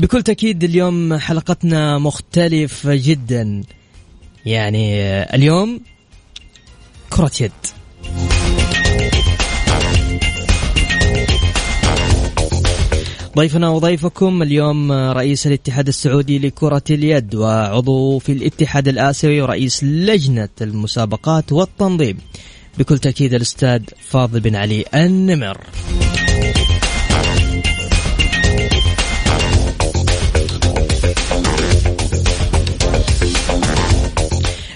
بكل تأكيد اليوم حلقتنا مختلفة جدا. يعني اليوم كرة يد. ضيفنا وضيفكم اليوم رئيس الاتحاد السعودي لكرة اليد وعضو في الاتحاد الآسيوي ورئيس لجنة المسابقات والتنظيم. بكل تأكيد الأستاذ فاضل بن علي النمر.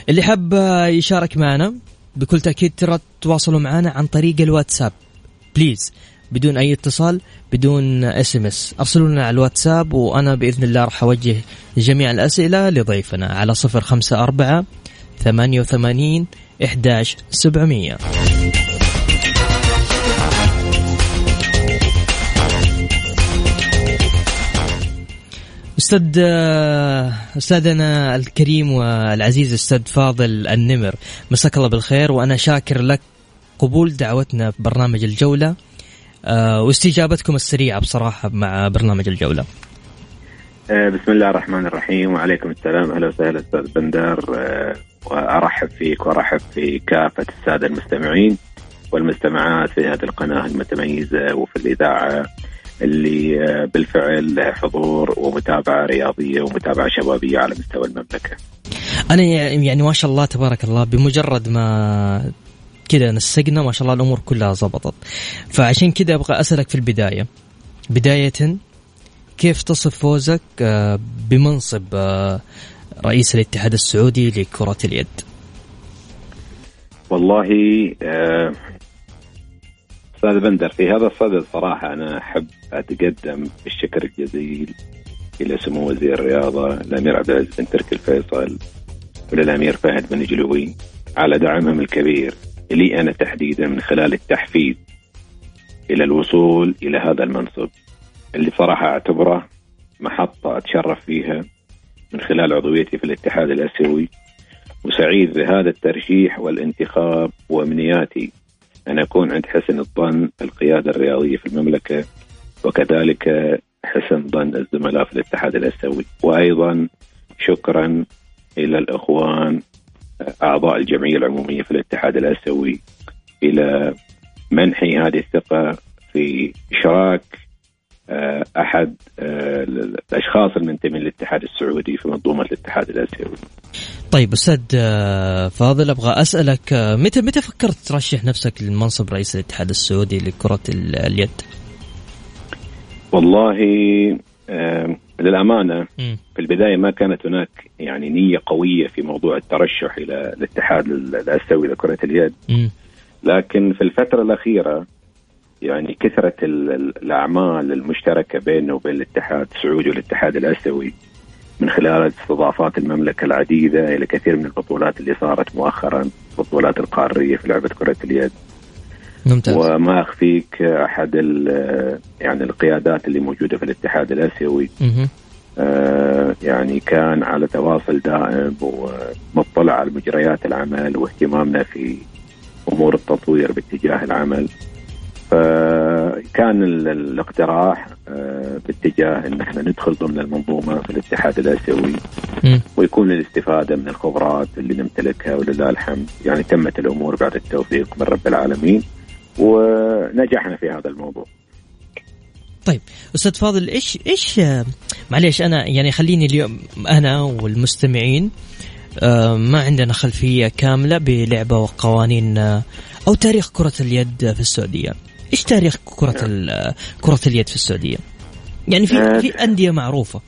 اللي حب يشارك معنا بكل تأكيد ترى تواصلوا معنا عن طريق الواتساب. please بدون أي اتصال بدون SMS أرسلوا لنا على الواتساب وأنا بإذن الله راح أوجه جميع الأسئلة لضيفنا على صفر خمسة أربعة ثمانية وثمانين 11700 أستاذ أستاذنا الكريم والعزيز أستاذ فاضل النمر مساك الله بالخير وأنا شاكر لك قبول دعوتنا في برنامج الجولة آه، واستجابتكم السريعة بصراحة مع برنامج الجولة. آه، بسم الله الرحمن الرحيم وعليكم السلام أهلا وسهلا أستاذ بندر آه، وأرحب فيك وأرحب في كافة السادة المستمعين والمستمعات في هذه القناة المتميزة وفي الإذاعة اللي بالفعل لها حضور ومتابعة رياضية ومتابعة شبابية على مستوى المملكة. أنا يعني ما شاء الله تبارك الله بمجرد ما كذا نسقنا ما شاء الله الأمور كلها زبطت فعشان كذا أبغى أسألك في البداية بداية كيف تصف فوزك آه، بمنصب آه، رئيس الاتحاد السعودي لكرة اليد؟ والله آه، أستاذ بندر في هذا الصدد صراحة أنا أحب أتقدم بالشكر الجزيل إلى سمو وزير الرياضة الأمير عبد العزيز بن تركي الفيصل وللامير فهد بن جلوي على دعمهم الكبير لي أنا تحديدا من خلال التحفيز إلى الوصول إلى هذا المنصب اللي صراحة أعتبره محطة أتشرف فيها من خلال عضويتي في الاتحاد الآسيوي وسعيد بهذا الترشيح والانتخاب وأمنياتي أن أكون عند حسن الظن القيادة الرياضية في المملكة وكذلك حسن ظن الزملاء في الاتحاد الآسيوي. وأيضا شكرا إلى الإخوان أعضاء الجمعية العمومية في الاتحاد الأسيوي إلى منحي هذه الثقة في اشراك أحد آه، الأشخاص المنتمين للاتحاد السعودي في منظومة الاتحاد الآسيوي. طيب أستاذ آه، فاضل أبغى أسألك متى متى فكرت ترشح نفسك لمنصب رئيس الاتحاد السعودي لكرة اليد؟ والله للأمانة في البداية ما كانت هناك يعني نية قوية في موضوع الترشح إلى الاتحاد الآسيوي لكرة اليد لكن في الفترة الأخيرة يعني كثرة الأعمال المشتركة بيننا وبين الاتحاد السعودي والاتحاد الاسيوي من خلال استضافات المملكة العديدة إلى كثير من البطولات اللي صارت مؤخرا البطولات القارية في لعبة كرة اليد. ممتاز. وما أخفيك أحد يعني القيادات اللي موجودة في الاتحاد الاسيوي آه يعني كان على تواصل دائم ومطلع على مجريات العمل واهتمامنا في أمور التطوير باتجاه العمل. فكان الاقتراح آه باتجاه إن إحنا ندخل ضمن المنظومة في الاتحاد الآسيوي ويكون الاستفاده من الخبرات اللي نمتلكها ولله الحمد. يعني تمت الأمور بعد التوفيق من رب العالمين ونجحنا في هذا الموضوع. طيب أستاذ فاضل إيش إيش آه، معليش أنا يعني خليني اليوم أنا والمستمعين آه، ما عندنا خلفية كاملة بلعبة وقوانين أو تاريخ كرة اليد في السعودية. إيش تاريخ كرة كرة اليد في السعودية؟ يعني في في أندية معروفة.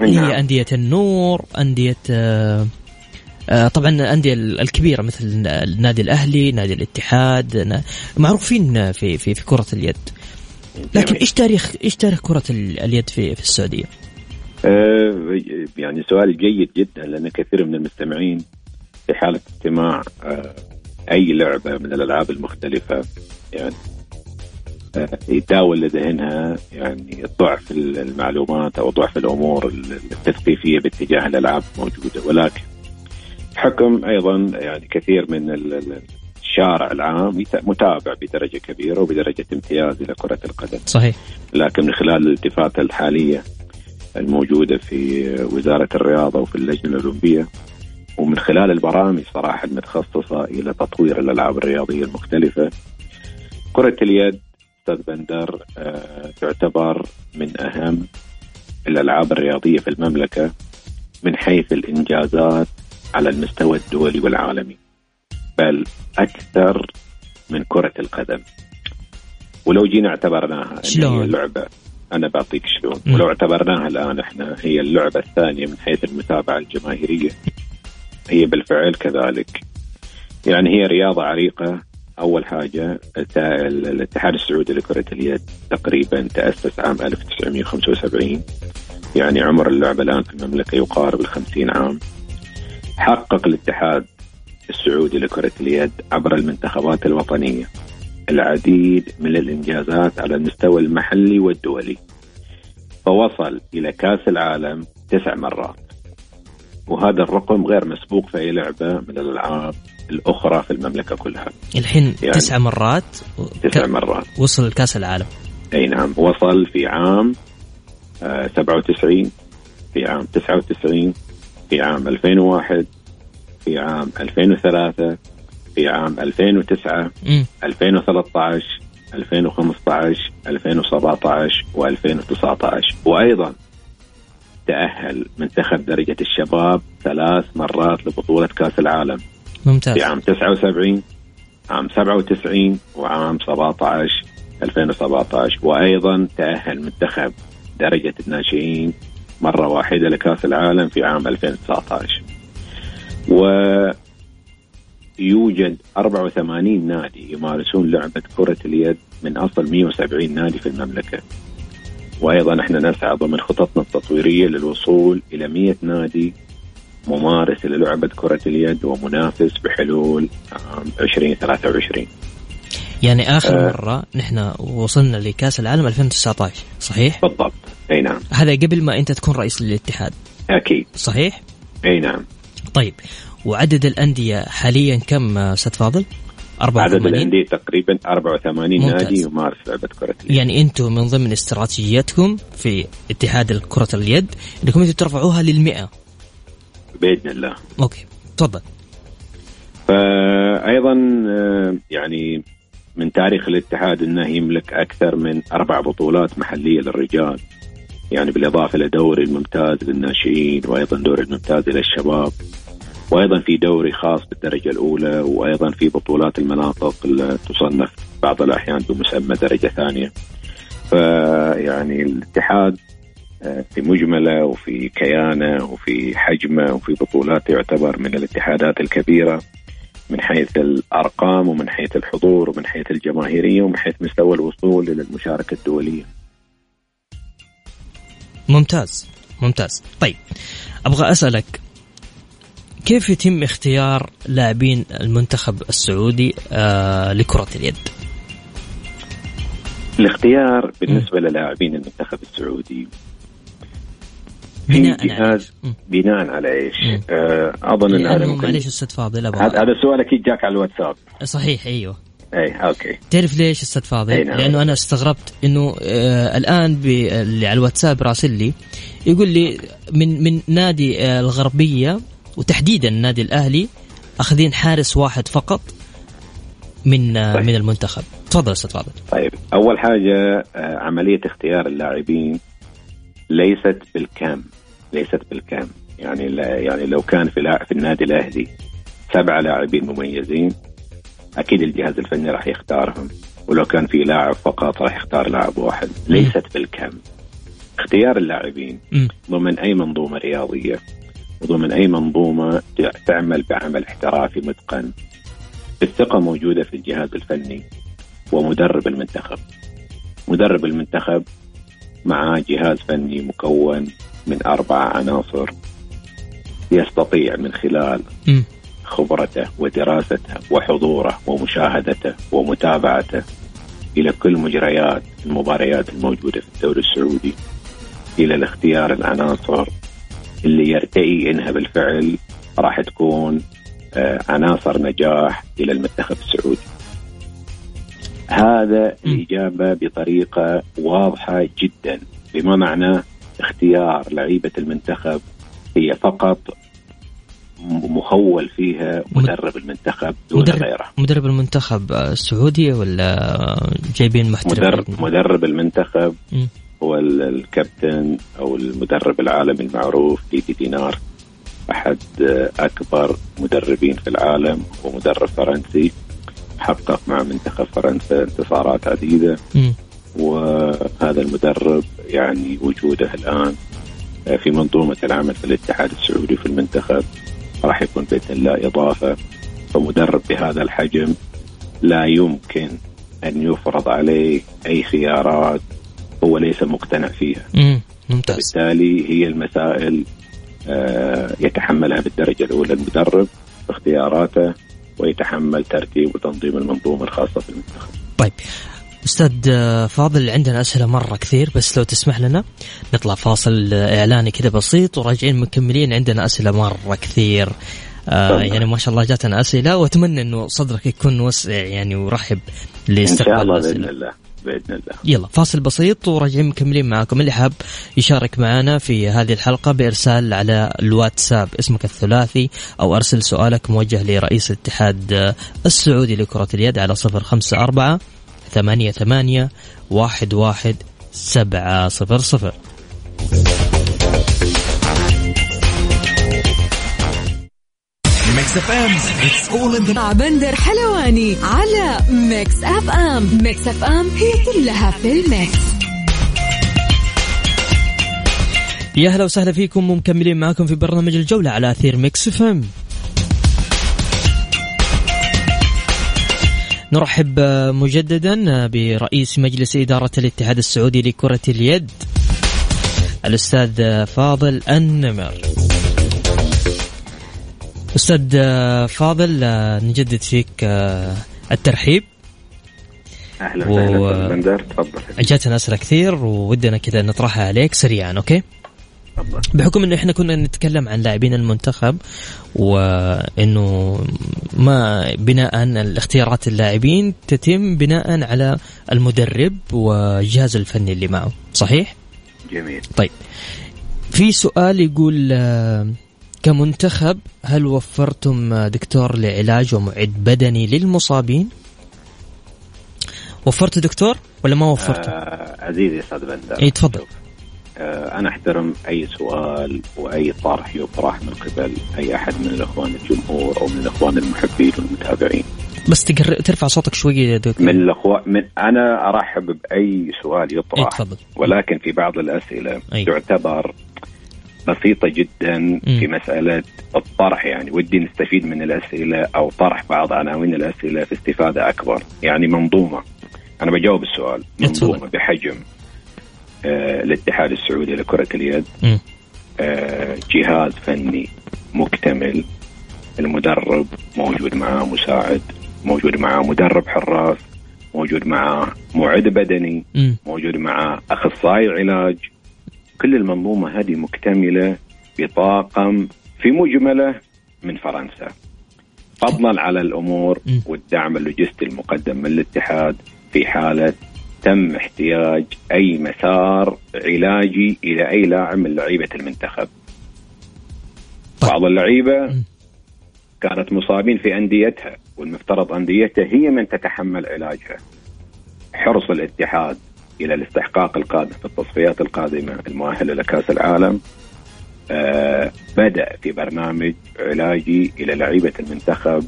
اللي هي نعم. أندية النور أندية طبعا الانديه الكبيرة مثل النادي الأهلي نادي الاتحاد معروفين في في في كرة اليد. لكن إيش تاريخ إيش تاريخ كرة اليد في في السعودية؟ يعني سؤال جيد جدا لأن كثير من المستمعين في حالة استماع أي لعبة من الألعاب المختلفة يعني يداول لذهنها يعني ضعف المعلومات أو ضعف الأمور التثقيفية باتجاه الألعاب موجودة ولكن حكم أيضا يعني كثير من الشارع العام متابع بدرجة كبيرة وبدرجة امتياز إلى كرة القدم. صحيح. لكن من خلال الالتفاته الحالية الموجودة في وزارة الرياضة وفي اللجنة الأولمبية ومن خلال البرامج صراحة المتخصصه إلى تطوير الألعاب الرياضية المختلفة كرة اليد أستاذ بندر آه، تعتبر من أهم الألعاب الرياضية في المملكة من حيث الإنجازات على المستوى الدولي والعالمي. بل أكثر من كرة القدم ولو جينا اعتبرناها شلون؟ هي لعبة أنا بعطيك شلون م. ولو اعتبرناها الآن إحنا هي اللعبة الثانية من حيث المتابعة الجماهيرية هي بالفعل كذلك يعني هي رياضة عريقة أول حاجة الاتحاد السعودي لكرة اليد تقريبا تأسس عام 1975 يعني عمر اللعبة الآن في المملكة يقارب الخمسين عام. حقق الاتحاد السعودي لكرة اليد عبر المنتخبات الوطنية العديد من الإنجازات على المستوى المحلي والدولي. فوصل إلى كأس العالم تسع مرات. وهذا الرقم غير مسبوق في أي لعبة من الألعاب الأخرى في المملكة كلها. الحين يعني تسع مرات تسع مرات. وصل لكأس العالم. أي نعم وصل في عام 97 آه، في عام 99 في عام 2001 في عام 2003 في عام 2009 م. 2013 2015 2017 و2019 وأيضا تأهل منتخب درجة الشباب ثلاث مرات لبطولة كأس العالم. ممتاز. في عام 79 عام 97 وعام 17 2017 وأيضا تأهل منتخب درجة الناشئين مرة واحدة لكأس العالم في عام 2019 ويوجد 84 نادي يمارسون لعبة كرة اليد من أصل 170 نادي في المملكة. وأيضا إحنا نسعى ضمن خططنا التطويرية للوصول إلى 100 نادي ممارس للعبة كرة اليد ومنافس بحلول عام 2023 يعني آخر آه. مرة نحن وصلنا لكأس العالم 2019 صحيح؟ بالضبط. أي نعم. هذا قبل ما أنت تكون رئيس للاتحاد. أكيد. صحيح؟ أي نعم. طيب وعدد الأندية حاليا كم أستاذ فاضل؟ 84 عدد الأندية تقريبا 84 ممتاز. نادي يمارس لعبة كرة اليد. يعني أنتم من ضمن استراتيجيتكم في اتحاد كرة اليد أنكم أنتم ترفعوها للمئة. بإذن الله. أوكي. تفضل. فأيضا آه، يعني من تاريخ الاتحاد أنه يملك أكثر من أربع بطولات محلية للرجال. يعني بالإضافة إلى دوري الممتاز للناشئين وأيضا دوري الممتاز للشباب. وأيضا في دوري خاص بالدرجة الأولى وأيضا في بطولات المناطق اللي تصنف بعض الأحيان بمسمى درجة ثانية. فيعني الاتحاد آه، في مجمله وفي كيانه وفي حجمه وفي بطولاته يعتبر من الاتحادات الكبيرة من حيث الأرقام ومن حيث الحضور ومن حيث الجماهيرية ومن حيث مستوى الوصول إلى المشاركة الدولية. ممتاز ممتاز طيب أبغى أسألك كيف يتم اختيار لاعبين المنتخب السعودي آه لكرة اليد؟ الاختيار بالنسبة للاعبين المنتخب السعودي بناء على إيش؟ بناء على إيش؟ آه أظن إن هذا ممكن معليش أستاذ فاضل هذا السؤال أكيد جاك على الواتساب صحيح أيوه اي okay تعرف ليش أستاذ فاضل؟ نعم. لأنه أنا استغربت إنه آه الآن اللي على الواتساب راسل لي يقول لي من من نادي آه الغربية وتحديدا النادي الأهلي أخذين حارس واحد فقط من طيب. من المنتخب. تفضل أستاذ فاضل. طيب أول حاجة آه، عملية اختيار اللاعبين ليست بالكام ليست بالكام يعني لا يعني لو كان في في النادي الأهلي سبعه لاعبين مميزين أكيد الجهاز الفني راح يختارهم. ولو كان في لاعب فقط راح يختار لاعب واحد. ليست بالكم اختيار اللاعبين. ضمن أي منظومة رياضية. وضمن اي منظومه تعمل بعمل احترافي متقن. الثقة موجودة في الجهاز الفني ومدرب المنتخب. مدرب المنتخب مع جهاز فني مكون من أربعة عناصر يستطيع من خلال. خبرته ودراسته وحضوره ومشاهدته ومتابعته إلى كل مجريات المباريات الموجودة في الدوري السعودي. إلى الاختيار العناصر اللي يرتئي إنها بالفعل راح تكون آه، عناصر نجاح إلى المنتخب السعودي. هذا الإجابة بطريقة واضحة جدا بما معناه اختيار لعيبة المنتخب هي فقط مخول فيها مدرب المنتخب دون مدرب غيره مدرب المنتخب آه، سعودي ولا جايبين محترف مدرب مدرب المنتخب مم. هو ال- الكابتن أو المدرب العالمي المعروف ديدي دينار. أحد آه، أكبر مدربين في العالم ومدرب فرنسي حقق مع منتخب فرنسا انتصارات عديدة. مم. وهذا المدرب يعني وجوده الآن آه، في منظومة العمل في الاتحاد السعودي وفي المنتخب راح يكون بإذن الله إضافة. فمدرب بهذا الحجم لا يمكن أن يفرض عليه أي خيارات هو ليس مقتنع فيها مم. ممتاز بالتالي هي المسائل آه، يتحملها بالدرجة الأولى المدرب باختياراته ويتحمل ترتيب وتنظيم المنظومة الخاصة في المنتخب. طيب أستاذ آه، فاضل عندنا أسئلة مرة كثير بس لو تسمح لنا نطلع فاصل آه، إعلاني كذا بسيط وراجعين مكملين عندنا أسئلة مرة كثير آه. يعني ما شاء الله جاتنا أسئلة وأتمنى إنه صدرك يكون وسع يعني ورحب إن لاستقبال شاء الله بإذن الله بإذن الله. يلا فاصل بسيط وراجعين مكملين معاكم اللي حاب يشارك معنا في هذه الحلقة بإرسال على الواتساب اسمك الثلاثي أو أرسل سؤالك موجه لرئيس الاتحاد السعودي لكرة اليد على صفر خمسة أربعة ثمانية ثمانية واحد واحد سبعة صفر صفر FM, it's all in the مع بندر حلواني على Mix FM Mix FM هي كلها في ال mix. يا هلا وسهلا فيكم ومكملين معكم في برنامج الجولة على أثير Mix FM نرحب آه، مجددا برئيس مجلس إدارة الاتحاد السعودي لكرة اليد الأستاذ فاضل النمر. أستاذ آه، فاضل آه، نجدد فيك آه، الترحيب أهلا وسهلا بندر تفضل جاتنا أسئلة كثير وودنا كذا نطرحها عليك سريعا أوكي؟ تفضل. بحكم إنه إحنا كنا نتكلم عن لاعبين المنتخب وإنه ما بناء الاختيارات اللاعبين تتم بناء على المدرب والجهاز الفني اللي معه صحيح جميل. طيب في سؤال يقول كمنتخب هل وفرتم دكتور لعلاج ومعد بدني للمصابين؟ وفرت دكتور ولا ما وفرت آه عزيزي أستاذ بندر. إي تفضل. آه أنا أحترم أي سؤال وأي طرح يطرح من قبل أي أحد من الإخوان الجمهور أو من الإخوان المحبين والمتابعين. بس تقر... ترفع صوتك شوية يا دكتور. من الاخوان من أنا أرحب بأي سؤال إي يطرح تفضل. ولكن في بعض الأسئلة أي. تعتبر بسيطة جدا في مسألة الطرح يعني ودي نستفيد من الأسئلة أو طرح بعض عناوين الأسئلة في استفادة أكبر يعني منظومة أنا بجاوب السؤال. منظومة بحجم آه الاتحاد السعودي لكرة اليد. آه جهاز فني مكتمل المدرب موجود معاه مساعد موجود معاه مدرب حراس موجود معاه معد بدني. موجود معاه أخصائي علاج كل المنظومة هذه مكتملة بطاقم في مجملة من فرنسا فضلا على الأمور. والدعم اللوجستي المقدم من الاتحاد في حالة تم احتياج أي مسار علاجي إلى أي لاعب من لعيبة المنتخب. طيب. بعض اللعيبة. كانت مصابين في أنديتها والمفترض أنديتها هي من تتحمل علاجها. حرص الاتحاد إلى الاستحقاق القادم في التصفيات القادمة المؤهله لكاس العالم آه بدأ في برنامج علاجي إلى لعيبة المنتخب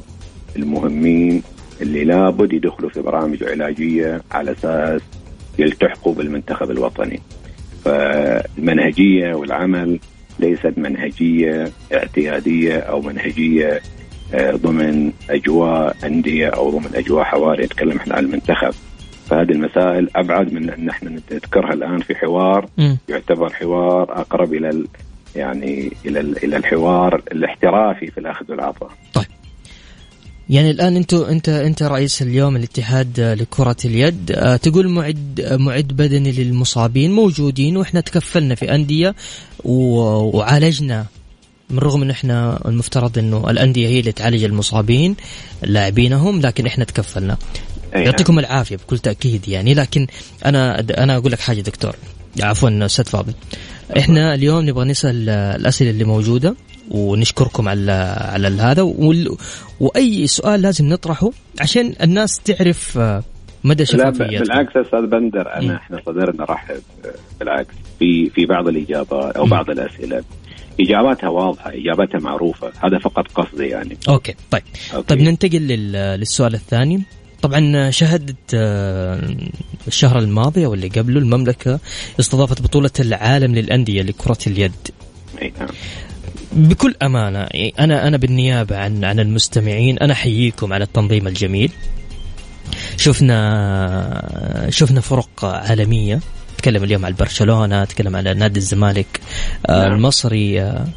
المهمين اللي لابد يدخلوا في برامج علاجية على أساس يلتحقوا بالمنتخب الوطني. فالمنهجية والعمل ليست منهجية اعتيادية أو منهجية آه، ضمن أجواء أندية أو ضمن أجواء حواري نتكلم إحنا عن المنتخب فهذه المسائل أبعد من أن إحنا نذكرها الآن في حوار مم. يعتبر حوار أقرب إلى ال يعني إلى ال إلى الحوار الاحترافي في الأخذ والعطاء. يعني الآن انت انت أنت رئيس اليوم الاتحاد لكرة اليد آه، تقول معد معد بدني للمصابين موجودين وإحنا تكفلنا في أندية وعالجنا من رغم إن إحنا المفترض إنه الأندية هي اللي تعالج المصابين لاعبينهم لكن إحنا تكفلنا يعطيكم العافية بكل تأكيد يعني لكن أنا أنا أقول لك حاجة دكتور. عفوا أستاذ فاضل. إحنا اليوم نبغى نسأل الأسئلة اللي موجودة ونشكركم على على هذا وال- وأي سؤال لازم نطرحه عشان الناس تعرف آه، مدى شفافيتكم بالعكس أستاذ بندر. أنا إحنا صدرنا رحب بالعكس في في بعض الاجابات أو مم. بعض الأسئلة. إجاباتها واضحة إجاباتها معروفة هذا فقط قصدي يعني. okay طيب. okay. طيب ننتقل لل- للسؤال الثاني. طبعا شهدت آه، الشهر الماضي أو اللي قبله المملكة استضافت بطولة العالم للأندية لكرة اليد نعم. بكل أمانة يعني أنا أنا بالنيابة عن عن المستمعين أنا أحييكم على التنظيم الجميل شفنا شفنا فرق عالمية تكلم اليوم عن برشلونة تكلم على نادي الزمالك آه، نعم. المصري آه،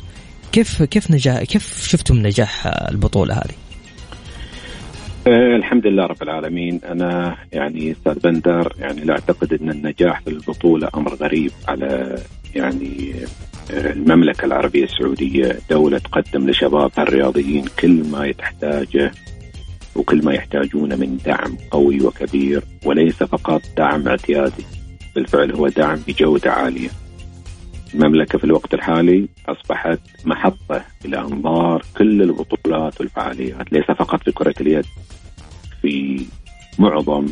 كيف كيف نجاح كيف شفتم نجاح البطولة هذه؟ آه الحمد لله رب العالمين أنا يعني أستاذ بندر يعني لا أعتقد أن النجاح في البطولة أمر غريب على يعني آه، المملكة العربية السعودية دولة تقدم لشبابها الرياضيين كل ما تحتاجه وكل ما يحتاجونه من دعم قوي وكبير وليس فقط دعم اعتيادي بالفعل هو دعم بجودة عالية. المملكه في الوقت الحالي أصبحت محطة إلى أنظار كل البطولات والفعاليات ليس فقط في كرة اليد في معظم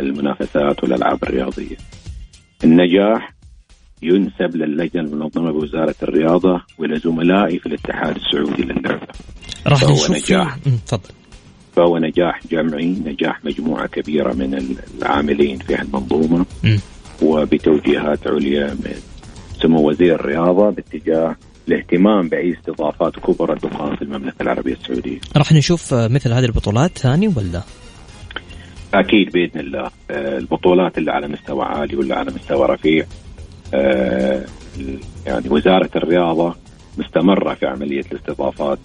المنافسات والألعاب الرياضية. النجاح ينسب للجنة المنظمة بوزارة الرياضة وإلى زملائي في الاتحاد السعودي للعبه. راح نشوف نجاح. تفضل فهو نجاح جمعي، نجاح مجموعة كبيرة من العاملين في المنظومة مم. وبتوجيهات عليا من سمو وزير الرياضة باتجاه الاهتمام بأي استضافات كبرى تقام في المملكة العربية السعودية. راح نشوف آه، مثل هذه البطولات ثاني ولا؟ أكيد بإذن الله آه، البطولات اللي على مستوى عالي واللي على مستوى رفيع آه، يعني وزارة الرياضة مستمرة في عملية الاستضافات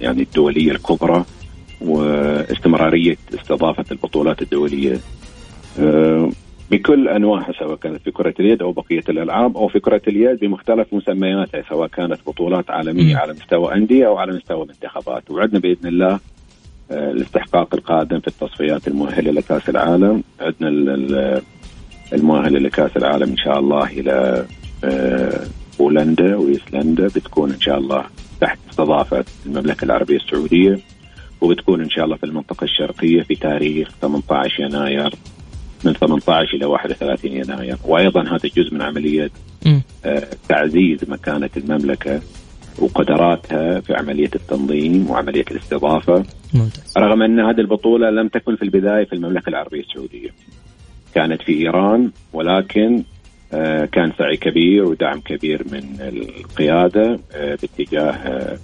يعني الدولية الكبرى واستمرارية استضافة البطولات الدولية بكل أنواعها سواء كانت في كرة اليد أو بقية الألعاب أو في كرة اليد بمختلف مسمياتها سواء كانت بطولات عالمية. على مستوى أندية أو على مستوى منتخبات وعدنا بإذن الله آه، الاستحقاق القادم في التصفيات المؤهلة لكأس العالم. عندنا ال- ال- المؤهلة لكأس العالم إن شاء الله إلى آه، بولندا وإيسلندا. بتكون إن شاء الله تحت استضافة المملكة العربية السعودية. وبتكون إن شاء الله في المنطقة الشرقية في تاريخ 18 يناير. من 18 إلى 31 يناير وأيضا هذا جزء من عملية. آه، تعزيز مكانة المملكة وقدراتها في عملية التنظيم وعملية الاستضافة ممتاز رغم أن هذه البطولة لم تكن في البداية في المملكة العربية السعودية. كانت في إيران ولكن آه، كان سعي كبير ودعم كبير من القيادة آه، باتجاه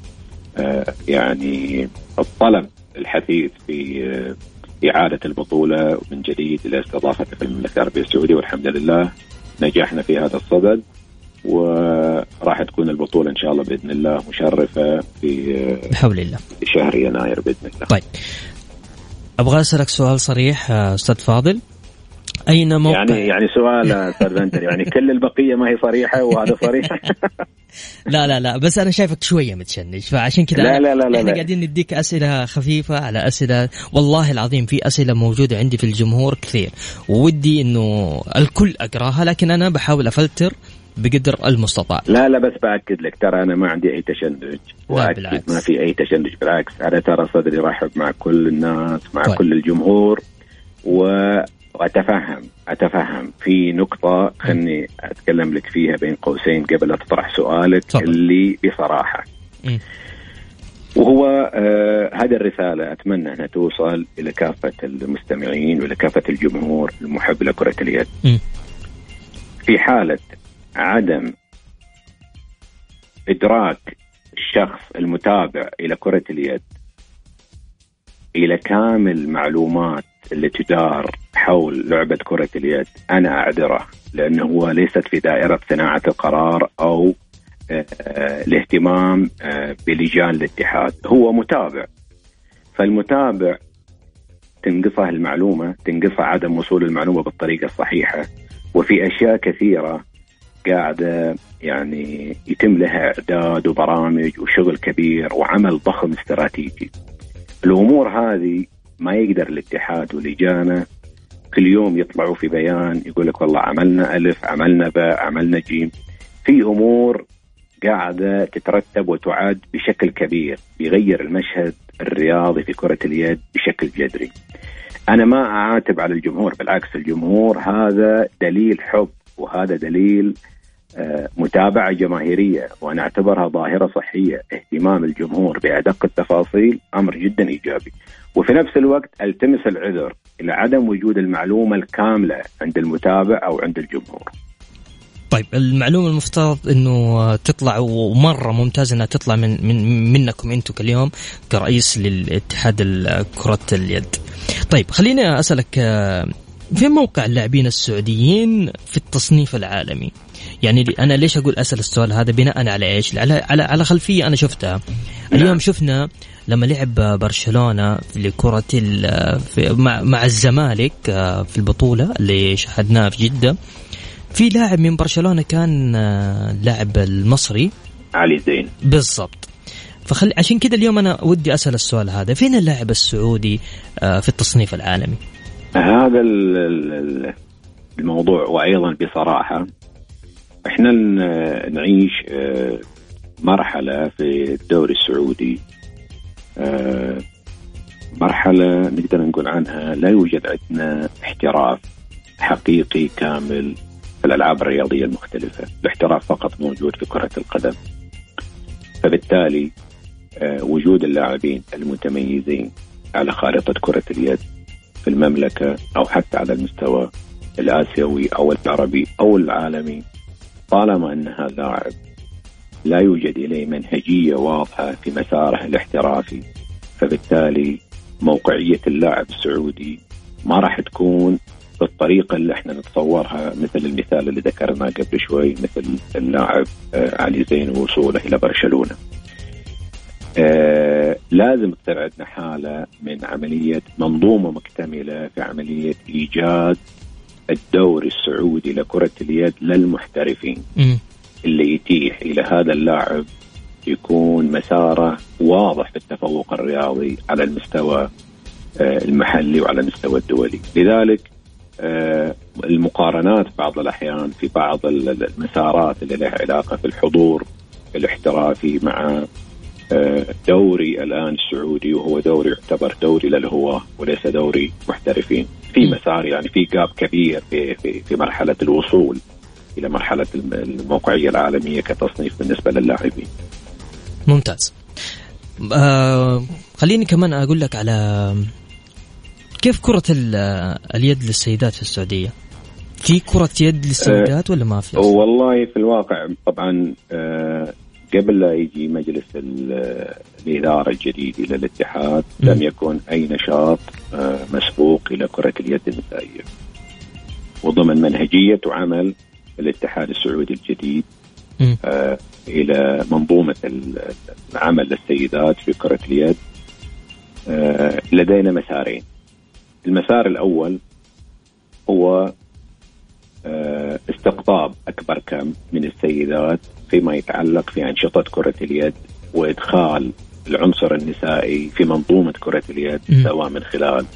يعني الطلب الحثيث في إعادة البطولة من جديد إلى استضافتها في المملكه العربيه السعودية والحمد لله. نجحنا في هذا الصدد وراح تكون البطولة إن شاء الله بإذن الله مشرفة في آه، بحول الله. شهر يناير بإذن الله. طيب. أبغى أسألك سؤال صريح آه، أستاذ فاضل. أين موقع يعني يعني سؤال أستاذ يعني كل البقية ما هي صريحة وهذا صريح لا لا لا بس أنا شايفك شوية متشنج فعشان كذا لا لا لا لا إحنا لا. قاعدين نديك أسئلة خفيفة على أسئلة والله العظيم في أسئلة موجودة عندي في الجمهور كثير وودي إنه الكل أقراها لكن أنا بحاول أفلتر بقدر المستطاع لا لا بس بأكد لك ترى أنا ما عندي أي تشنج وأكيد. ما في أي تشنج بالعكس أنا ترى صدري رحب مع كل الناس مع طيب. كل الجمهور وأتفهم أتفهم في نقطة خلني أتكلم لك فيها بين قوسين قبل لا تطرح سؤالك تفضل. اللي بصراحة مم. وهو آه هذه الرسالة أتمنى أنها توصل إلى كافة المستمعين وإلى كافة الجمهور المحب لكره اليد مم. في حالة عدم إدراك الشخص المتابع إلى كرة اليد إلى كامل معلومات اللي تدار حول لعبة كرة اليد أنا أعذره لأنه هو ليست في دائرة صناعة القرار أو آه، الاهتمام آه، بلجان الاتحاد هو متابع فالمتابع تنقصه المعلومة تنقصه عدم وصول المعلومة بالطريقة الصحيحة وفي أشياء كثيرة قاعدة يعني يتم لها إعداد وبرامج وشغل كبير وعمل ضخم استراتيجي. الأمور هذه ما يقدر الاتحاد ولجانه كل يوم يطلعوا في بيان يقول لك والله عملنا ألف، عملنا باء، عملنا جيم. في أمور قاعدة تترتب وتعاد بشكل كبير بيغير المشهد الرياضي في كرة اليد بشكل جذري. أنا ما أعاتب على الجمهور بالعكس الجمهور هذا دليل حب وهذا دليل متابعة جماهيرية وأنا أعتبرها ظاهرة صحية اهتمام الجمهور بأدق التفاصيل أمر جدا إيجابي وفي نفس الوقت ألتمس العذر إلى عدم وجود المعلومة الكاملة عند المتابع أو عند الجمهور طيب المعلومة المفترض إنه تطلع ومرة ممتاز إنها تطلع من من منكم أنتم كاليوم كرئيس للاتحاد كرة اليد. طيب خليني أسألك آه، فين موقع اللاعبين السعوديين في التصنيف العالمي؟ يعني أنا ليش أقول أسأل السؤال هذا بناء على إيش؟ على على على خلفية أنا شفتها. اليوم شفنا لما لعب برشلونة لكرة في مع, مع الزمالك آه، في البطولة اللي شاهدناها في جدة في لاعب من برشلونة كان آه، اللاعب المصري علي زين بالضبط فخل عشان كذا اليوم أنا ودي أسأل السؤال هذا فين اللاعب السعودي آه، في التصنيف العالمي؟ هذا ال- ال- ال- الموضوع وأيضا بصراحة إحنا نعيش آه، مرحلة في الدوري السعودي آه، مرحلة نقدر نقول عنها لا يوجد عندنا احتراف حقيقي كامل في الألعاب الرياضية المختلفة، الاحتراف فقط موجود في كرة القدم. فبالتالي آه، وجود اللاعبين المتميزين على خارطة كرة اليد في المملكة أو حتى على المستوى الآسيوي أو العربي أو العالمي طالما انها لاعب لا يوجد إليه منهجية واضحة في مساره الاحترافي فبالتالي موقعية اللاعب السعودي ما راح تكون بالطريقة اللي إحنا نتصورها مثل المثال اللي ذكرناه قبل شوي مثل اللاعب آه، علي زين ووصوله إلى برشلونة. آه لازم تصير عندنا حالة من عملية منظومة مكتملة في عملية إيجاد الدوري السعودي لكرة اليد للمحترفين. مم. اللي يتيح إلى هذا اللاعب يكون مساره واضح في التفوق الرياضي على المستوى آه، المحلي وعلى المستوى الدولي. لذلك آه، المقارنات بعض الأحيان في بعض ال- ال- المسارات اللي لها علاقة في الحضور الاحترافي مع آه، دوري الآن السعودي وهو دوري يعتبر دوري للهواة وليس دوري محترفين. في. مسار يعني في جاب كبير في, في, في مرحلة الوصول إلى مرحلة الم- الموقعية العالمية كتصنيف بالنسبة للاعبين ممتاز آه خليني كمان أقول لك على كيف كرة ال- اليد للسيدات في السعودية؟ في كرة يد للسيدات ولا ما في؟ والله في الواقع طبعا آه، قبل لا يجي مجلس ال- الإدارة الجديد إلى الاتحاد. لم يكن أي نشاط آه، مسبوق إلى كرة اليد النسائية وضمن منهجية عمل الاتحاد السعودي الجديد. آه، إلى منظومة ال- العمل للسيدات في كرة اليد آه، لدينا مسارين المسار الأول هو آه، استقطاب أكبر كم من السيدات فيما يتعلق في أنشطة كرة اليد وإدخال العنصر النسائي في منظومة كرة اليد مم. سواء من خلال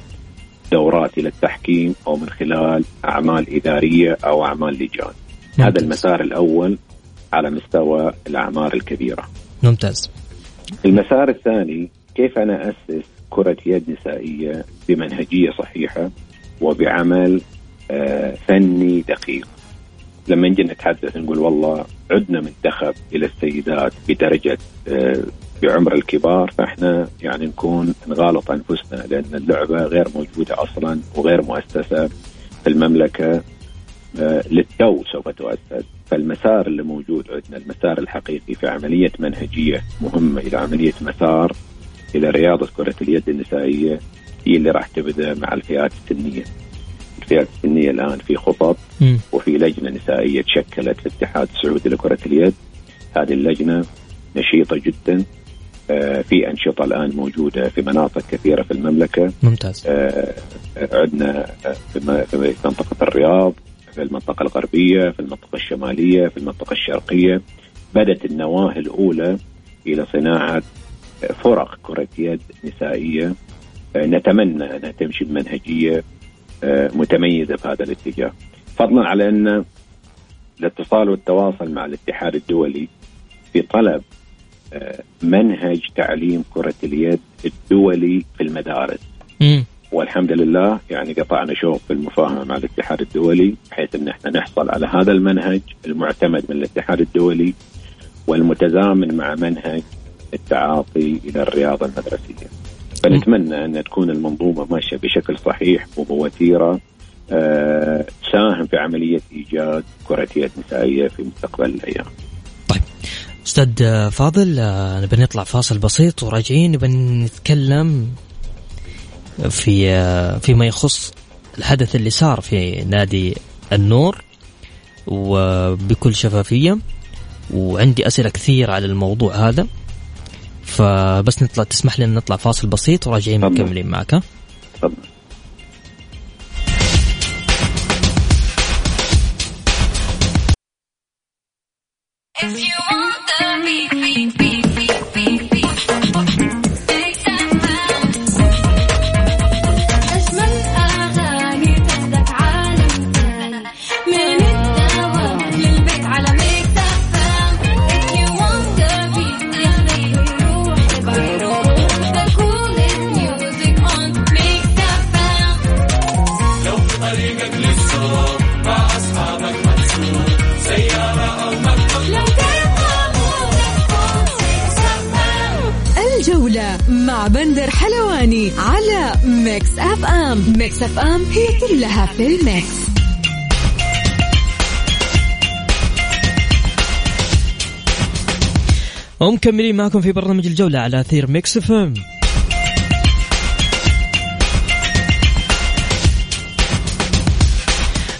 دورات إلى التحكيم أو من خلال أعمال إدارية أو أعمال لجان هذا ممتاز. المسار الأول على مستوى الأعمار الكبيرة ممتاز المسار الثاني كيف أنا أسس كرة يد نسائية بمنهجية صحيحة وبعمل آه، فني دقيق لما نجي نتحدث نقول والله عدنا منتخب إلى السيدات بدرجة آه، بعمر الكبار فإحنا يعني نكون نغالط أنفسنا لأن اللعبة غير موجودة أصلا وغير مؤسسة في المملكة آه، للتو سوف تؤسس فالمسار اللي موجود عندنا المسار الحقيقي في عملية منهجية مهمة إلى عملية مسار إلى رياضة كرة اليد النسائية هي اللي راح تبدأ مع الفئات السنية. الفئات السنية الآن في خطط. وفي لجنة نسائية تشكلت في الاتحاد السعودي لكرة اليد. هذه اللجنة نشيطة جدا آه، في أنشطة الآن موجودة في مناطق كثيرة في المملكة ممتاز آه، عندنا في م- في منطقة الرياض في المنطقة الغربية في المنطقة الشمالية في المنطقة الشرقية بدت النواة الأولى إلى صناعة فرق كرة يد نسائية آه، نتمنى أنها تمشي بمنهجية آه، متميزة في هذا الاتجاه فضلا على أن الاتصال والتواصل مع الاتحاد الدولي في طلب آه، منهج تعليم كرة اليد الدولي في المدارس مم. والحمد لله يعني قطعنا شوط في المفاهمة مع الاتحاد الدولي بحيث أن إحنا نحصل على هذا المنهج المعتمد من الاتحاد الدولي والمتزامن مع منهج التعاطي إلى الرياضه المدرسية. فنتمنى أن تكون المنظومة ماشية بشكل صحيح وبوتيره آه، تساهم في عملية إيجاد كره يد نسائية في مستقبل الأيام. أستاذ فاضل آه، نبي نطلع فاصل بسيط وراجعين نبي نتكلم في آه، فيما يخص الحدث اللي صار في نادي النور وبكل شفافية. وعندي أسئلة كثير على الموضوع هذا. فبس نطلع تسمح لنا نطلع فاصل بسيط وراجعين. مكملين معك ها؟ ومكملين معكم في برنامج الجولة على أثير Mix FM.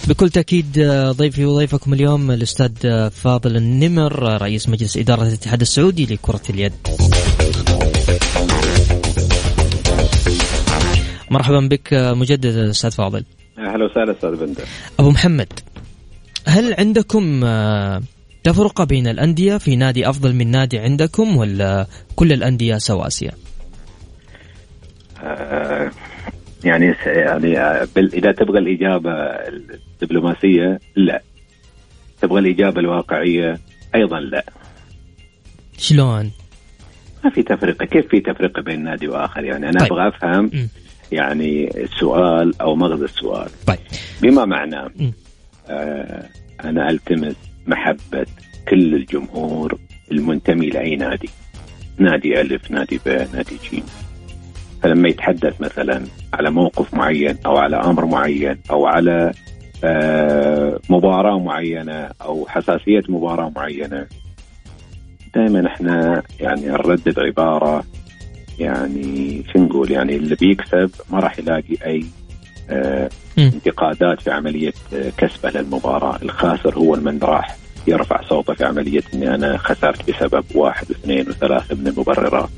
بكل تأكيد آه، ضيفي وضيفكم اليوم الأستاذ آه، فاضل النمر آه، رئيس مجلس إدارة الاتحاد السعودي لكرة اليد. مرحبا بك مجددا أستاذ فاضل. أهلا وسهلا أستاذ بندر. أبو محمد هل عندكم تفرقة بين الأندية في نادي أفضل من نادي عندكم ولا كل الأندية سواسية؟ آه، يعني يعني آه، إذا تبغى الإجابة الدبلوماسية لا تبغى الإجابة الواقعية أيضا لا شلون؟ ما في تفرقه كيف في تفرقه بين نادي وآخر يعني أنا طيب. أبغى أفهم. يعني السؤال أو مغزى السؤال طيب بما معناه. آه أنا ألتمس محبة كل الجمهور المنتمي لأي نادي نادي ألف نادي ب نادي جيم فلما يتحدث مثلا على موقف معين أو على أمر معين أو على آه مباراة معينة أو حساسية مباراة معينة دائما إحنا يعني نردد عباره يعني شو نقول يعني اللي بيكسب ما راح يلاقي مم. انتقادات في عملية آه، كسبه للمباراة، الخاسر هو من راح يرفع صوته في عملية إني أنا خسرت بسبب واحد واثنين وثلاثة من المبررات.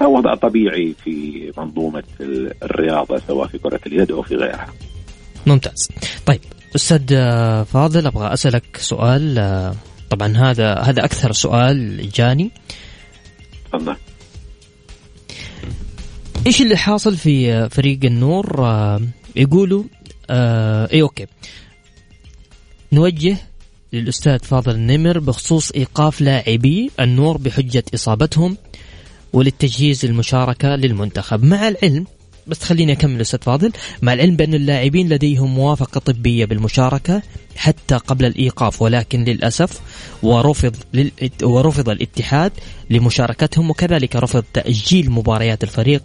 وضع طبيعي في منظومة ال- الرياضة سواء في كرة اليد أو في غيرها. ممتاز طيب أستاذ آه، فاضل أبغى أسألك سؤال آه، طبعا هذا هذا أكثر سؤال جاني تفضل. إيش اللي حاصل في فريق النور يقولوا آه اي أوكي نوجه للأستاذ فاضل النمر بخصوص إيقاف لاعبي النور بحجة إصابتهم وللتجهيز المشاركه للمنتخب مع العلم بس خليني أكمل أستاذ فاضل مع العلم بأن اللاعبين لديهم موافقة طبية بالمشاركة حتى قبل الإيقاف ولكن للأسف ورفض. ورفض الاتحاد لمشاركتهم وكذلك رفض تأجيل مباريات الفريق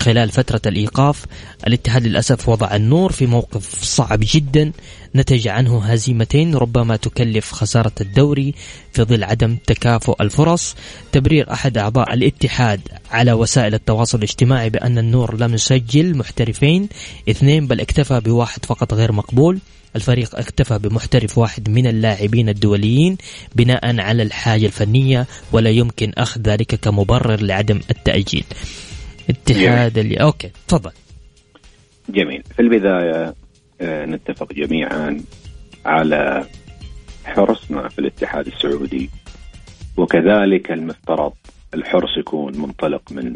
خلال فترة الإيقاف الاتحاد للأسف وضع النور في موقف صعب جدا. نتج عنه هزيمتين ربما تكلف خسارة الدوري في ظل عدم تكافؤ الفرص. تبرير أحد أعضاء الاتحاد على وسائل التواصل الاجتماعي بأن النور لم يسجل محترفين اثنين بل اكتفى بواحد فقط غير مقبول. الفريق اكتفى بمحترف واحد من اللاعبين الدوليين بناء على الحاجة الفنية ولا يمكن أخذ ذلك كمبرر لعدم التأجيل. اتحاد اللي أوكي تفضل. جميل. في البداية آه، نتفق جميعا على حرصنا في الاتحاد السعودي وكذلك المفترض الحرص يكون منطلق من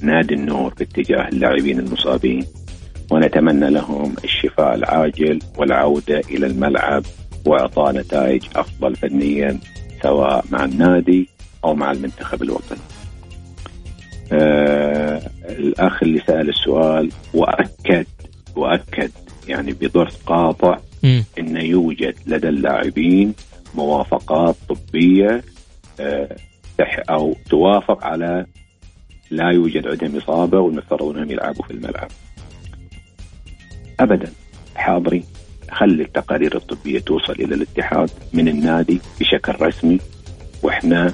نادي النور باتجاه اللاعبين المصابين ونتمنى لهم الشفاء العاجل والعودة إلى الملعب وإعطاء نتائج أفضل فنيا سواء مع النادي أو مع المنتخب الوطني. آه الأخ اللي سأل السؤال وأكد وأكد يعني بضرس قاطع. أن يوجد لدى اللاعبين موافقات طبية آه، أو توافق على لا يوجد عندهم إصابة والمفترض أنهم يلعبوا في الملعب أبدا حاضرين خلي التقارير الطبية توصل إلى الاتحاد من النادي بشكل رسمي وإحنا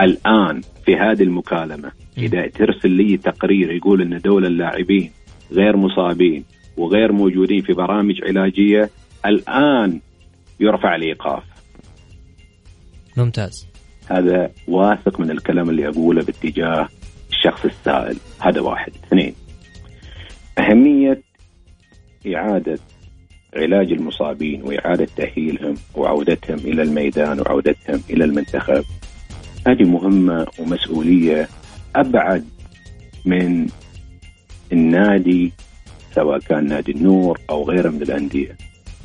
الآن في هذه المكالمة إذا ترسل لي تقرير يقول أن دول اللاعبين غير مصابين وغير موجودين في برامج علاجية الآن يرفع الإيقاف. ممتاز. هذا واثق من الكلام اللي أقوله باتجاه الشخص السائل. هذا واحد. اثنين أهمية إعادة علاج المصابين وإعادة تأهيلهم وعودتهم إلى الميدان وعودتهم إلى المنتخب. هذه مهمة ومسؤولية أبعد من النادي سواء كان نادي النور أو غيره من الأندية.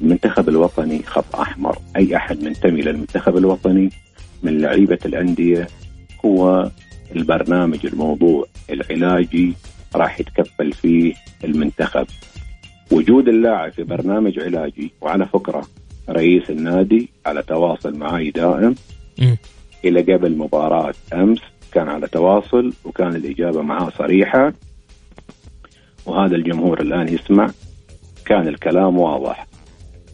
المنتخب الوطني خط أحمر. أي أحد منتمي للمنتخب الوطني من لعيبة الأندية هو البرنامج الموضوع. العلاجي راح يتكفل فيه المنتخب. وجود اللاعب في برنامج علاجي وعلى فكرة رئيس النادي على تواصل معي دائم. إلى قبل مباراة أمس كان على تواصل وكان الإجابة معاه صريحة. وهذا الجمهور الآن يسمع. كان الكلام واضح.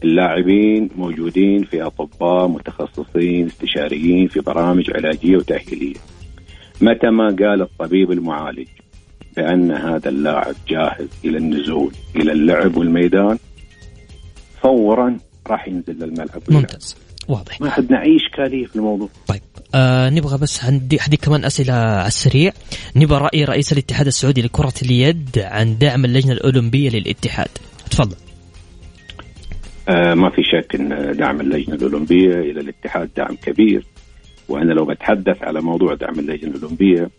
اللاعبين موجودين في أطباء متخصصين استشاريين في برامج علاجية وتأهيلية. متى ما قال الطبيب المعالج بأن هذا اللاعب جاهز إلى النزول إلى اللعب والميدان فورا راح ينزل للملعب. ممتاز. واضح. ما عندنا أي إشكالية في الموضوع. طيب آه نبغى بس عندي حدي كمان أسئلة على السريع. نبغى رأي رئيس الاتحاد السعودي لكرة اليد عن دعم اللجنة الأولمبية للاتحاد. تفضل. آه ما في شك إن دعم اللجنة الأولمبية إلى الاتحاد دعم كبير. وأنا لو بتحدث على موضوع دعم اللجنة الأولمبية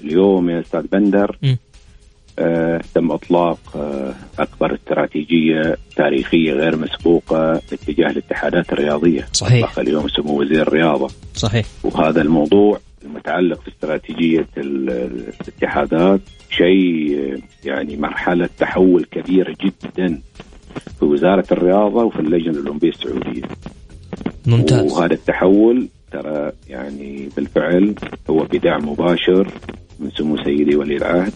اليوم يا أستاذ بندر م. آه تم إطلاق آه اكبر استراتيجية تاريخية غير مسبوقة باتجاه الاتحادات الرياضية. صحيح. اليوم سمو وزير الرياضة. صحيح. وهذا الموضوع المتعلق في استراتيجيه ال- الاتحادات شيء آه، يعني مرحلة تحول كبيرة جدا في وزارة الرياضة وفي اللجنة الأولمبية السعودية. ممتاز. وهذا التحول ترى يعني بالفعل هو بدعم مباشر من سمو سيدي ولي العهد.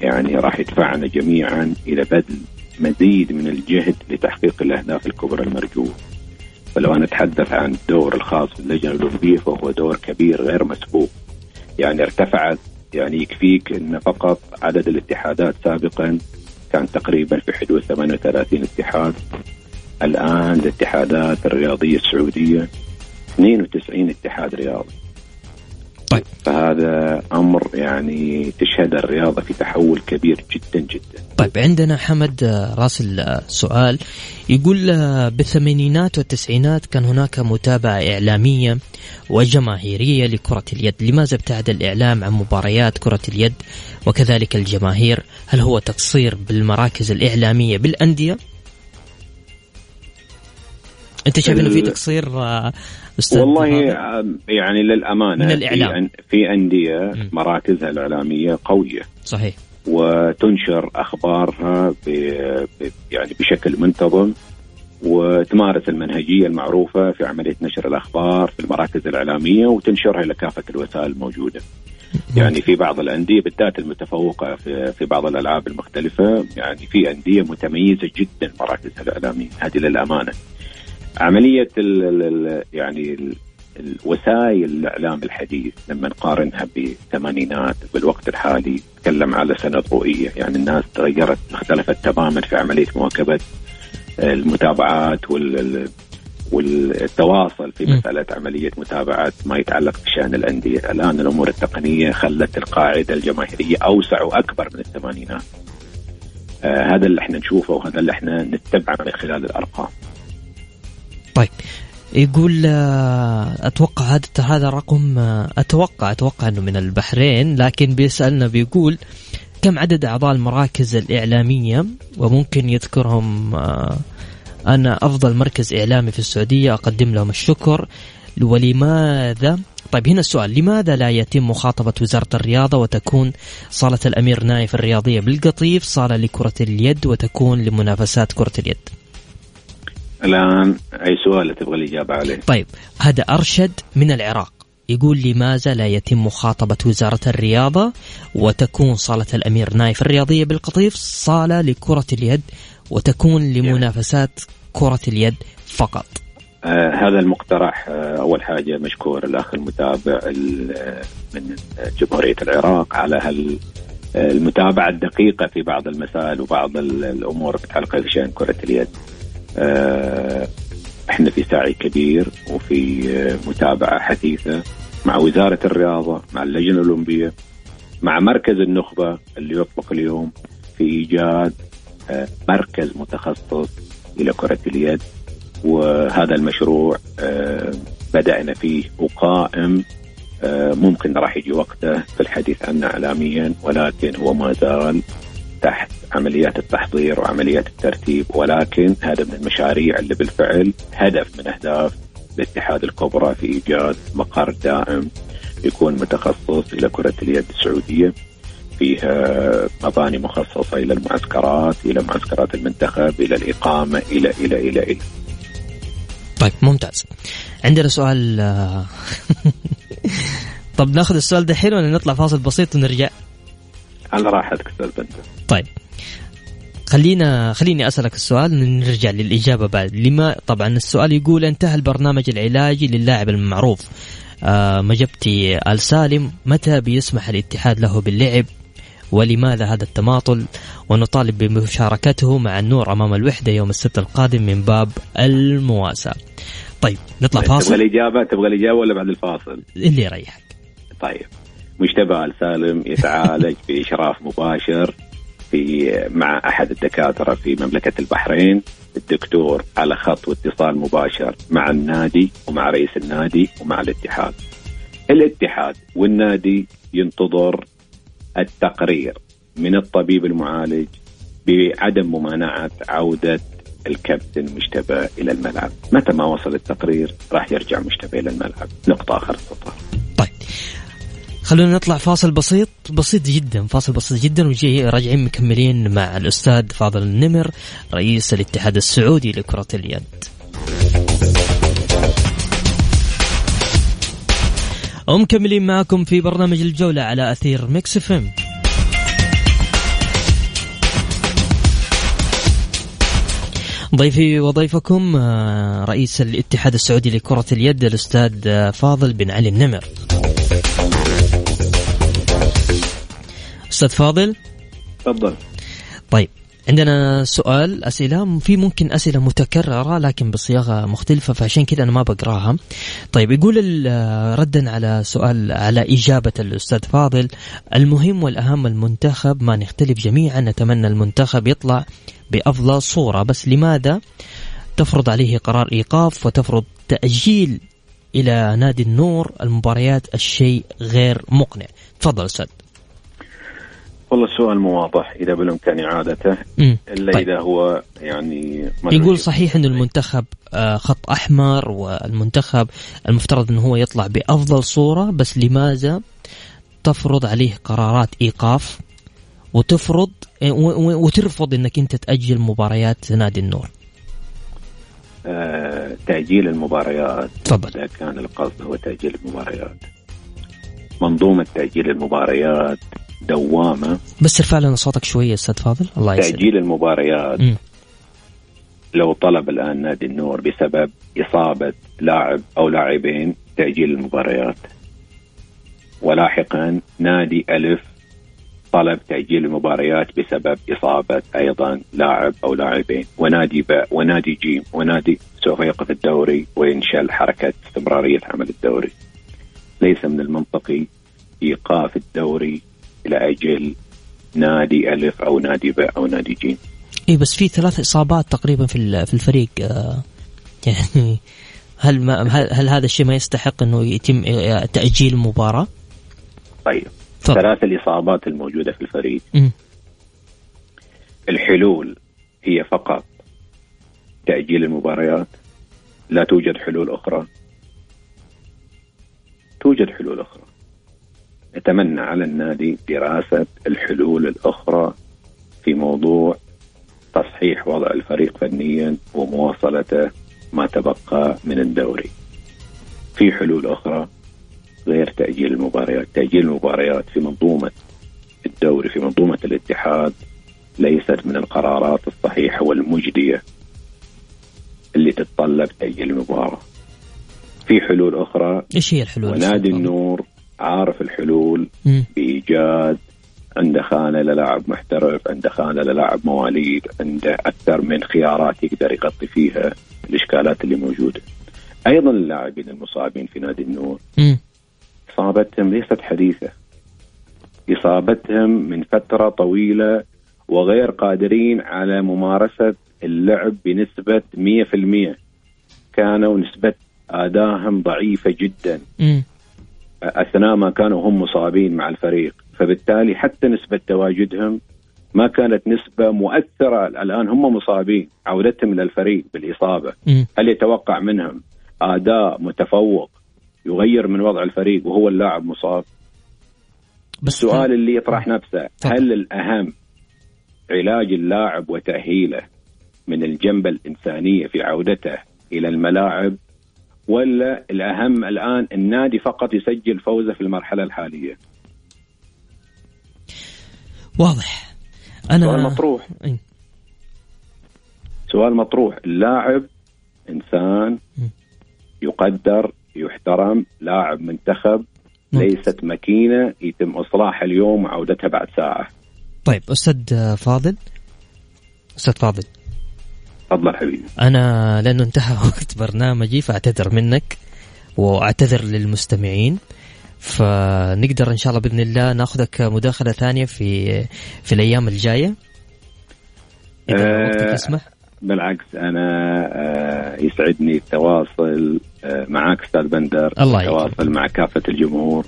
يعني راح يدفعنا جميعا إلى بذل مزيد من الجهد لتحقيق الأهداف الكبرى المرجوة. فلو أنا أتحدث عن الدور الخاص باللجنة الاولمبيه فهو دور كبير غير مسبوق. يعني ارتفعت يعني يكفيك إن فقط عدد الاتحادات سابقا كان تقريبا في حدود 38 اتحاد الآن الاتحادات الرياضية السعودية 92 اتحاد رياضي طيب. فهذا أمر يعني تشهد الرياضة في تحول كبير جدا جدا. طيب عندنا حمد آه، راسل آه، سؤال. يقول آه، بالثمانينات والتسعينات كان هناك متابعة إعلامية وجماهيرية لكرة اليد. لماذا ابتعد الإعلام عن مباريات كرة اليد وكذلك الجماهير؟ هل هو تقصير بالمراكز الإعلامية بالأندية؟ أنت شايف أنه في تقصير والله يعني للأمانة من الإعلام. في, أن- في أندية. مراكزها الإعلامية قوية صحيح وتنشر أخبارها. يعني بشكل منتظم وتمارس المنهجية المعروفة في عملية نشر الأخبار في المراكز الإعلامية وتنشرها إلى كافة الوسائل الموجودة. يعني في بعض الأندية بالذات المتفوقة في في بعض الألعاب المختلفة يعني في أندية متميزة جدا مراكزها الإعلامية هذه للأمانة. عملية ال ال يعني ال الوسائل الإعلام الحديث لما نقارنها بالثمانينات بالوقت الحالي نتكلم على سنة ضوئية يعني الناس تغيرت اختلفت تماما في عملية مواكبة المتابعات وال والتواصل في مسألة عملية متابعة ما يتعلق بشأن الأندية. الآن الأمور التقنية خلت القاعدة الجماهيرية أوسع وأكبر من الثمانينات. آه هذا اللي إحنا نشوفه وهذا اللي إحنا نتبعه من خلال الأرقام. طيب. يقول آه، أتوقع هذا هذا رقم آه، أتوقع أتوقع إنه من البحرين لكن بيسألنا بيقول كم عدد أعضاء المراكز الإعلامية؟ وممكن يذكرهم آه، أنا أفضل مركز إعلامي في السعودية أقدم لهم الشكر. ولماذا؟ طيب هنا السؤال لماذا لا يتم مخاطبة وزارة الرياضة وتكون صالة الأمير نايف الرياضية بالقطيف صالة لكرة اليد وتكون لمنافسات كرة اليد؟ الآن أي سؤال تبغى الإجابة عليه؟ طيب هذا أرشد من العراق. يقول لماذا لا يتم مخاطبة وزارة الرياضة وتكون صالة الأمير نايف الرياضية بالقطيف صالة لكرة اليد وتكون لمنافسات كرة اليد فقط؟ آه هذا المقترح آه أول حاجة مشكور الأخ المتابع ال- آه، من جمهورية العراق على هال آه، المتابعة الدقيقة في بعض المسائل وبعض ال- الأمور المتعلقه بشان كرة اليد. آه، إحنا في سعي كبير وفي آه، متابعة حثيثة مع وزارة الرياضة مع اللجنة الأولمبية مع مركز النخبة اللي يطلق اليوم في إيجاد آه، مركز متخصص إلى كرة اليد. وهذا المشروع بدأنا فيه وقائم ممكن راح يجي وقته في الحديث عنه إعلاميا ولكن هو ما زال تحت عمليات التحضير وعمليات الترتيب ولكن هذا من المشاريع اللي بالفعل هدف من أهداف الاتحاد الكبرى في إيجاد مقر دائم يكون متخصص إلى كرة اليد السعودية. فيها مباني مخصصة إلى المعسكرات إلى معسكرات المنتخب إلى الإقامة إلى إلى إلى إلى. طيب ممتاز. عندنا سؤال آه، طب ناخذ السؤال دحين ولا نطلع فاصل بسيط ونرجع. على راحتك بندر طيب. خلينا خليني أسألك السؤال نرجع للإجابة بعد. لما طبعا السؤال يقول انتهى البرنامج العلاجي للاعب المعروف. آه مجبتي آل سالم متى بيسمح الاتحاد له باللعب؟ ولماذا هذا التماطل؟ ونطالب بمشاركته مع النور أمام الوحدة يوم السبت القادم من باب المواساة. طيب نطلع تبغى فاصل. الإجابة؟ تبغى الإجابة ولا بعد الفاصل؟ اللي يريحك. طيب. مجتبى آل سالم يتعالج بإشراف مباشر في مع أحد الدكاترة في مملكة البحرين. الدكتور على خط واتصال مباشر مع النادي ومع رئيس النادي ومع الاتحاد. الاتحاد والنادي ينتظر التقرير من الطبيب المعالج بعدم ممانعة عودة الكابتن مجتبى إلى الملعب. متى ما وصل التقرير راح يرجع مجتبى إلى الملعب. نقطة آخر. السطر طيب. خلونا نطلع فاصل بسيط بسيط جدا فاصل بسيط جدا وجي راجعين مكملين مع الأستاذ فاضل النمر رئيس الاتحاد السعودي لكرة اليد. ومكملين معكم في برنامج الجولة على أثير Mix FM. ضيفي وضيفكم آه، رئيس الاتحاد السعودي لكرة اليد الأستاذ آه، فاضل بن علي النمر. أستاذ فاضل؟ تفضل. طيب عندنا سؤال أسئلة في ممكن أسئلة متكررة لكن بصياغة مختلفة فعشان كذا أنا ما بقراها. طيب يقول ردا على سؤال على إجابة الأستاذ فاضل المهم والأهم المنتخب ما نختلف جميعا نتمنى المنتخب يطلع بأفضل صورة. بس لماذا تفرض عليه قرار إيقاف وتفرض تأجيل إلى نادي النور المباريات الشيء غير مقنع؟ تفضل أستاذ. والله السؤال مو واضح إذا بالإمكان إعادته. إلا طيب. إذا هو يعني يقول. صحيح إنه المنتخب آه، خط أحمر والمنتخب المفترض إنه هو يطلع بأفضل صورة بس لماذا تفرض عليه قرارات إيقاف وتفرض و- وترفض إنك أنت تأجل مباريات نادي النور آه، تأجيل المباريات تفضل إذا كان القصد هو تأجيل المباريات منظومة تأجيل المباريات دوامة. بس ارفع لنا صوتك شوية أستاذ فاضل. الله يسعدك. تأجيل المباريات. مم. لو طلب الآن نادي النور بسبب إصابة لاعب أو لاعبين تأجيل المباريات. ولاحقا نادي ألف طلب تأجيل المباريات بسبب إصابة أيضا لاعب أو لاعبين. ونادي باء ونادي جيم ونادي سوف يوقف الدوري وينشل حركة استمرارية عمل الدوري. ليس من المنطقي إيقاف الدوري لأجل نادي ألف أو نادي باء أو نادي جيم اي بس في ثلاث إصابات تقريبا في في الفريق آه، يعني هل ما هل, هل هذا الشيء ما يستحق إنه يتم آه، تأجيل المباراه؟ طيب تفضل. ثلاث الإصابات الموجودة في الفريق مم. الحلول هي فقط تأجيل المباريات لا توجد حلول أخرى توجد حلول أخرى نتمنى على النادي دراسة الحلول الأخرى في موضوع تصحيح وضع الفريق فنيا ومواصلته ما تبقى من الدوري في حلول أخرى غير تأجيل المباريات تأجيل المباريات في منظومة الدوري في منظومة الاتحاد ليست من القرارات الصحيحة والمجدية اللي تتطلب تأجيل المباراة في حلول أخرى إيش هي الحلول؟ ونادي؟ النور عارف الحلول مم. بإيجاد عنده خانة للاعب محترف عنده خانة للاعب مواليد عنده أكثر من خيارات يقدر يغطي فيها الإشكالات اللي موجودة. أيضا اللاعبين المصابين في نادي النور. مم. إصابتهم ليست حديثة. إصابتهم من فترة طويلة وغير قادرين على ممارسة اللعب بنسبة 100% كانوا نسبة أدائهم ضعيفة جدا. مم. أثناء ما كانوا هم مصابين مع الفريق فبالتالي حتى نسبة تواجدهم ما كانت نسبة مؤثرة الآن هم مصابين عودتهم إلى الفريق بالإصابة. هل يتوقع منهم أداء متفوق يغير من وضع الفريق وهو اللاعب مصاب بس السؤال اللي يطرح نفسه تفضل. هل الأهم علاج اللاعب وتأهيله من الجنبة الإنسانية في عودته إلى الملاعب ولا الأهم الآن النادي فقط يسجل فوزه في المرحلة الحالية؟ واضح. أنا سؤال مطروح. إي. سؤال مطروح. اللاعب إنسان م. يقدر يحترم لاعب منتخب. ليست ماكينة يتم إصلاحها اليوم وعودتها بعد ساعة. طيب أستاذ فاضل؟ أستاذ فاضل. تفضل حبيبي. أنا لأنه انتهى وقت برنامجي فأعتذر منك وأعتذر للمستمعين. فنقدر إن شاء الله بإذن الله ناخذك مداخلة ثانية في في الأيام الجاية. إذا آه، وقتك يسمح. بالعكس أنا آه، يسعدني التواصل آه، معك أستاذ بندر الله. التواصل مع كافة الجمهور.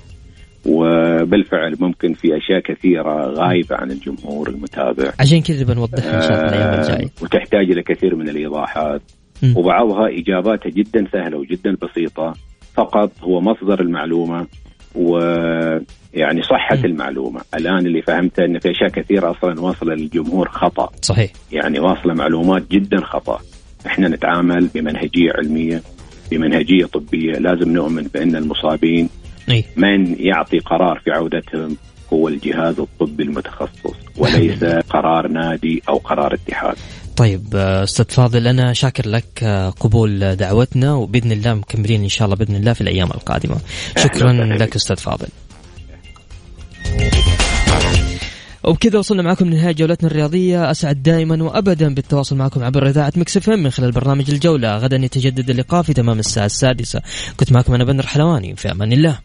وبالفعل ممكن في أشياء كثيرة غايبة عن الجمهور المتابع. عشان كذا بنوضحها إن شاء الله الأيام آه، الجاية. وتحتاج إلى كثير من الإيضاحات. مم. وبعضها إجاباتها جدا سهلة وجدا بسيطة. فقط هو مصدر المعلومة ويعني صحة مم. المعلومة. الآن اللي فهمته إن في أشياء كثيرة أصلا واصلة للجمهور خطأ. صحيح. يعني واصلة معلومات جدا خطأ. إحنا نتعامل بمنهجية علمية بمنهجية طبية. لازم نؤمن بأن المصابين اي من يعطي قرار في عودتهم هو الجهاز الطبي المتخصص وليس قرار نادي أو قرار اتحاد. طيب آه، أستاذ فاضل أنا شاكر لك آه، قبول دعوتنا وبإذن الله مكملين إن شاء الله بإذن الله في الأيام القادمة. شكرا. لك أستاذ فاضل. وبكذا وصلنا معكم لنهاية جولتنا الرياضية. أسعد دائما وأبدا بالتواصل معكم عبر إذاعة مكسف من خلال برنامج الجولة. غدا يتجدد اللقاء في تمام الساعة السادسة. كنت معكم أنا بندر حلواني. في أمان الله.